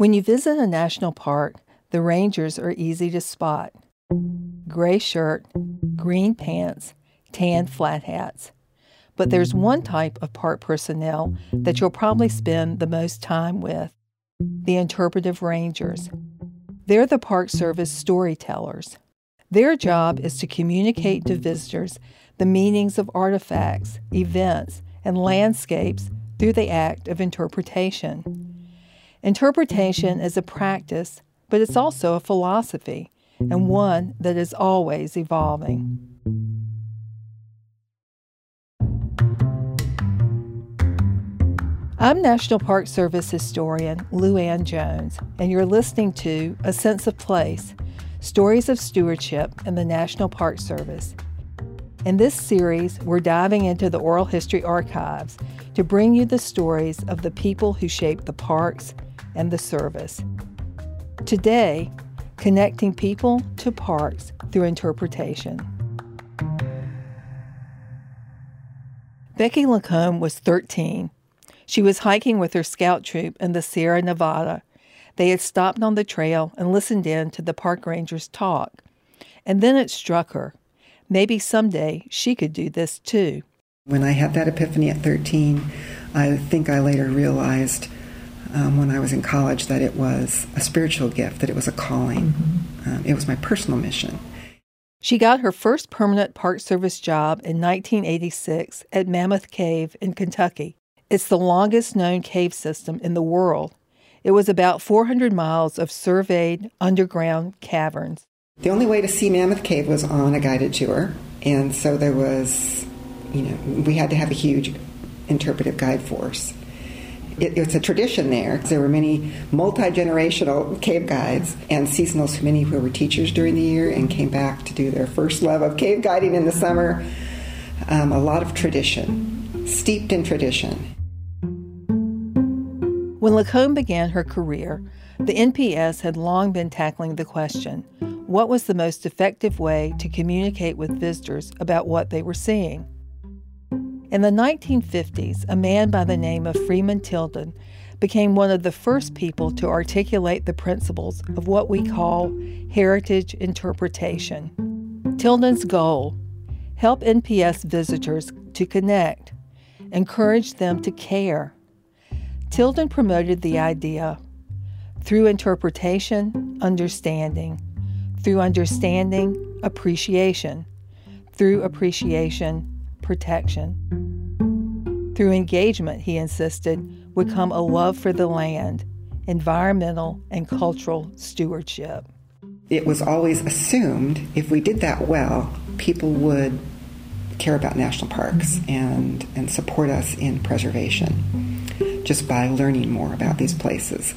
When you visit a national park, the rangers are easy to spot gray shirt, green pants, tan flat hats. But there's one type of park personnel that you'll probably spend the most time with the interpretive rangers. They're the Park Service storytellers. Their job is to communicate to visitors the meanings of artifacts, events, and landscapes through the act of interpretation. Interpretation mm-hmm. is a practice, but it's also a philosophy, and one that is always evolving. I'm National Park Service historian Lu Ann Jones, and you're listening to A Sense of Place Stories of Stewardship in the National Park Service. In this series, we're diving into the oral history archives to bring you the stories of the people who shaped the parks and the service. Today, connecting people to parks through interpretation. Becky Lacome was 13 she was hiking with her scout troop in the Sierra Nevada. They had stopped on the trail and listened in to the park rangers talk. And then it struck her. Maybe someday she could do this too. When I had that epiphany at 13, I think I later realized um, when I was in college that it was a spiritual gift, that it was a calling. Mm-hmm. Um, it was my personal mission. She got her first permanent Park Service job in 1986 at Mammoth Cave in Kentucky. It's the longest known cave system in the world. It was about 400 miles of surveyed underground caverns. The only way to see Mammoth Cave was on a guided tour, and so there was, you know, we had to have a huge interpretive guide force. It, it's a tradition there. There were many multi generational cave guides and seasonals, many who were teachers during the year and came back to do their first love of cave guiding in the summer. Um, a lot of tradition, steeped in tradition. When Lacome began her career, the NPS had long been tackling the question what was the most effective way to communicate with visitors about what they were seeing? In the 1950s, a man by the name of Freeman Tilden became one of the first people to articulate the principles of what we call heritage interpretation. Tilden's goal help NPS visitors to connect, encourage them to care, Tilden promoted the idea through interpretation, understanding, through understanding, appreciation, through appreciation, protection. Through engagement, he insisted, would come a love for the land, environmental and cultural stewardship. It was always assumed if we did that well, people would care about national parks mm-hmm. and, and support us in preservation just by learning more about these places.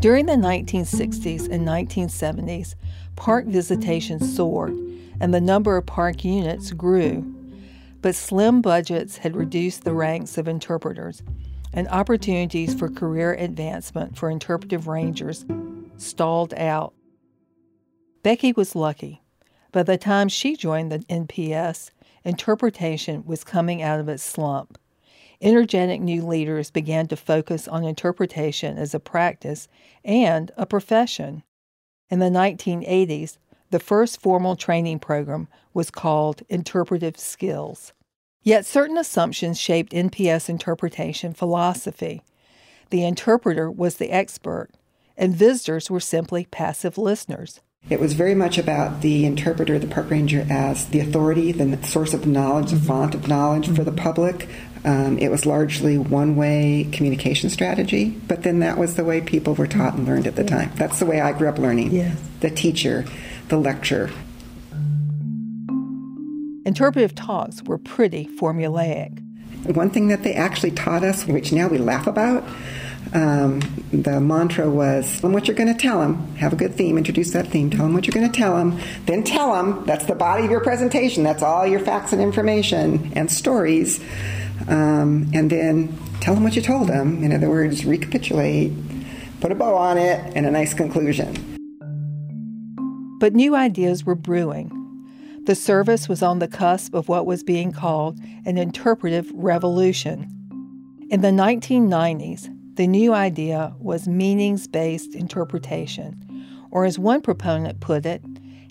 During the 1960s and 1970s, park visitation soared and the number of park units grew. But slim budgets had reduced the ranks of interpreters, and opportunities for career advancement for interpretive rangers stalled out. Becky was lucky. By the time she joined the NPS, interpretation was coming out of its slump energetic new leaders began to focus on interpretation as a practice and a profession. In the 1980s, the first formal training program was called Interpretive Skills. Yet certain assumptions shaped NPS interpretation philosophy. The interpreter was the expert, and visitors were simply passive listeners. It was very much about the interpreter, the park ranger, as the authority, the source of knowledge, the mm-hmm. font of knowledge for the mm-hmm. public, um, it was largely one way communication strategy, but then that was the way people were taught and learned at the time. That's the way I grew up learning. Yes. The teacher, the lecture. Interpretive talks were pretty formulaic. One thing that they actually taught us, which now we laugh about, um, the mantra was tell them what you're going to tell them have a good theme introduce that theme tell them what you're going to tell them then tell them that's the body of your presentation that's all your facts and information and stories um, and then tell them what you told them. In other words, recapitulate, put a bow on it, and a nice conclusion. But new ideas were brewing. The service was on the cusp of what was being called an interpretive revolution. In the 1990s, The new idea was meanings based interpretation, or as one proponent put it,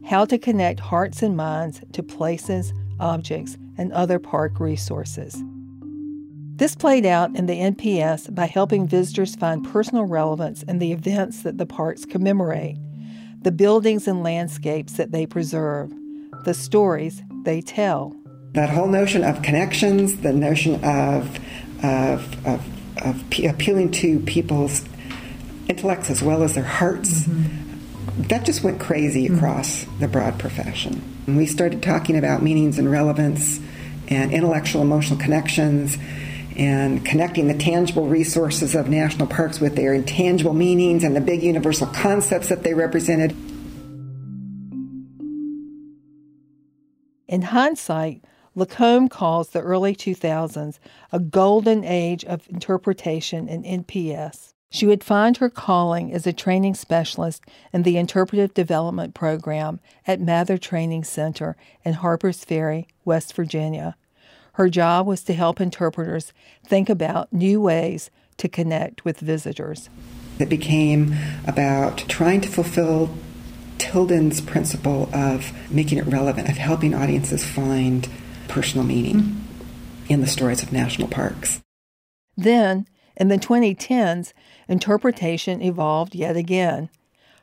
how to connect hearts and minds to places, objects, and other park resources. This played out in the NPS by helping visitors find personal relevance in the events that the parks commemorate, the buildings and landscapes that they preserve, the stories they tell. That whole notion of connections, the notion of, of, of, of appealing to people's intellects as well as their hearts, mm-hmm. that just went crazy mm-hmm. across the broad profession. And we started talking about meanings and relevance and intellectual emotional connections and connecting the tangible resources of national parks with their intangible meanings and the big universal concepts that they represented. In hindsight, Lacome calls the early 2000s a golden age of interpretation in NPS. She would find her calling as a training specialist in the Interpretive Development Program at Mather Training Center in Harpers Ferry, West Virginia. Her job was to help interpreters think about new ways to connect with visitors. It became about trying to fulfill Tilden's principle of making it relevant, of helping audiences find personal meaning in the stories of national parks. Then, in the 2010s, interpretation evolved yet again.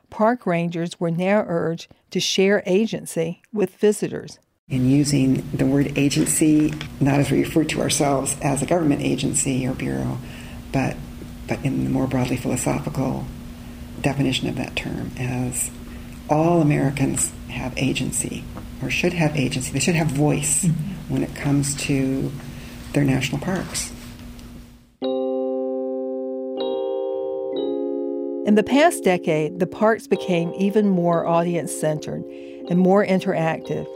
Park rangers were now urged to share agency with visitors in using the word agency, not as we refer to ourselves as a government agency or bureau, but, but in the more broadly philosophical definition of that term as all Americans have agency or should have agency. They should have voice mm-hmm. When it comes to their national parks. In the past decade, the parks became even more audience centered and more interactive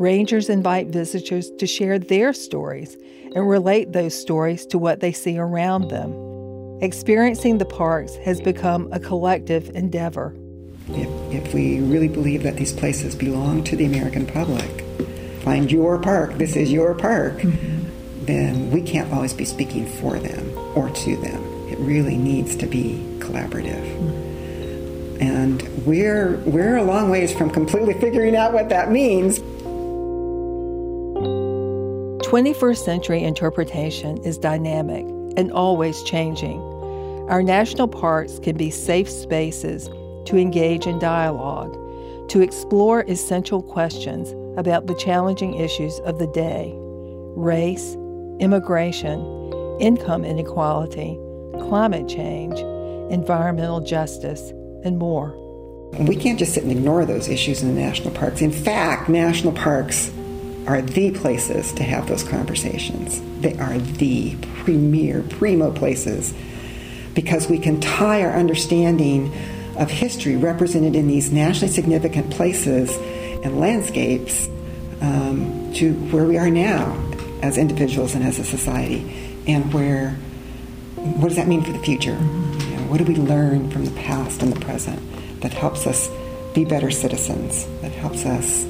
Rangers invite visitors to share their stories and relate those stories to what they see around them. Experiencing the parks has become a collective endeavor. If, if we really believe that these places belong to the American public, find your park, this is your park, mm-hmm. then we can't always be speaking for them or to them. It really needs to be collaborative. Mm-hmm. And we're, we're a long ways from completely figuring out what that means. 21st century interpretation is dynamic and always changing. Our national parks can be safe spaces to engage in dialogue, to explore essential questions about the challenging issues of the day race, immigration, income inequality, climate change, environmental justice, and more. We can't just sit and ignore those issues in the national parks. In fact, national parks are the places to have those conversations. They are the premier, primo places because we can tie our understanding of history represented in these nationally significant places and landscapes um, to where we are now as individuals and as a society, and where what does that mean for the future? You know, what do we learn from the past and the present that helps us be better citizens, that helps us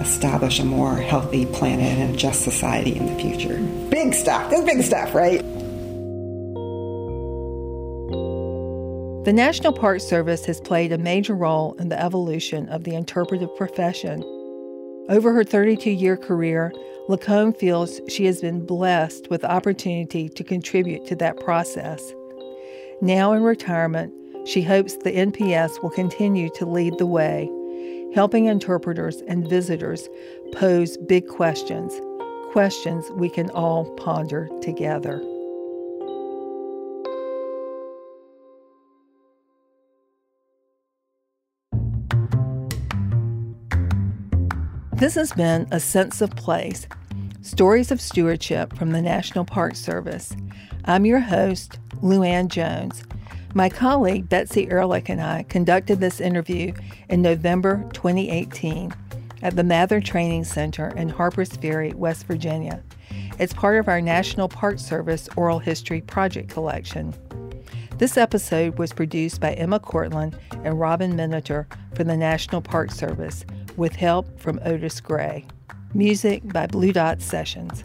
establish a more healthy planet and a just society in the future. Big stuff. That's big stuff, right? The National Park Service has played a major role in the evolution of the interpretive profession. Over her 32 year career, Lacome feels she has been blessed with the opportunity to contribute to that process. Now in retirement, she hopes the NPS will continue to lead the way helping interpreters and visitors pose big questions, questions we can all ponder together. This has been A Sense of Place Stories of Stewardship from the National Park Service. I'm your host, Lu Ann Jones. My colleague Betsy Ehrlich and I conducted this interview in November 2018 at the Mather Training Center in Harpers Ferry, West Virginia. It's part of our National Park Service Oral History Project collection. This episode was produced by Emma Cortland and Robin Miniter for the National Park Service with help from Otis Gray. Music by Blue Dot Sessions.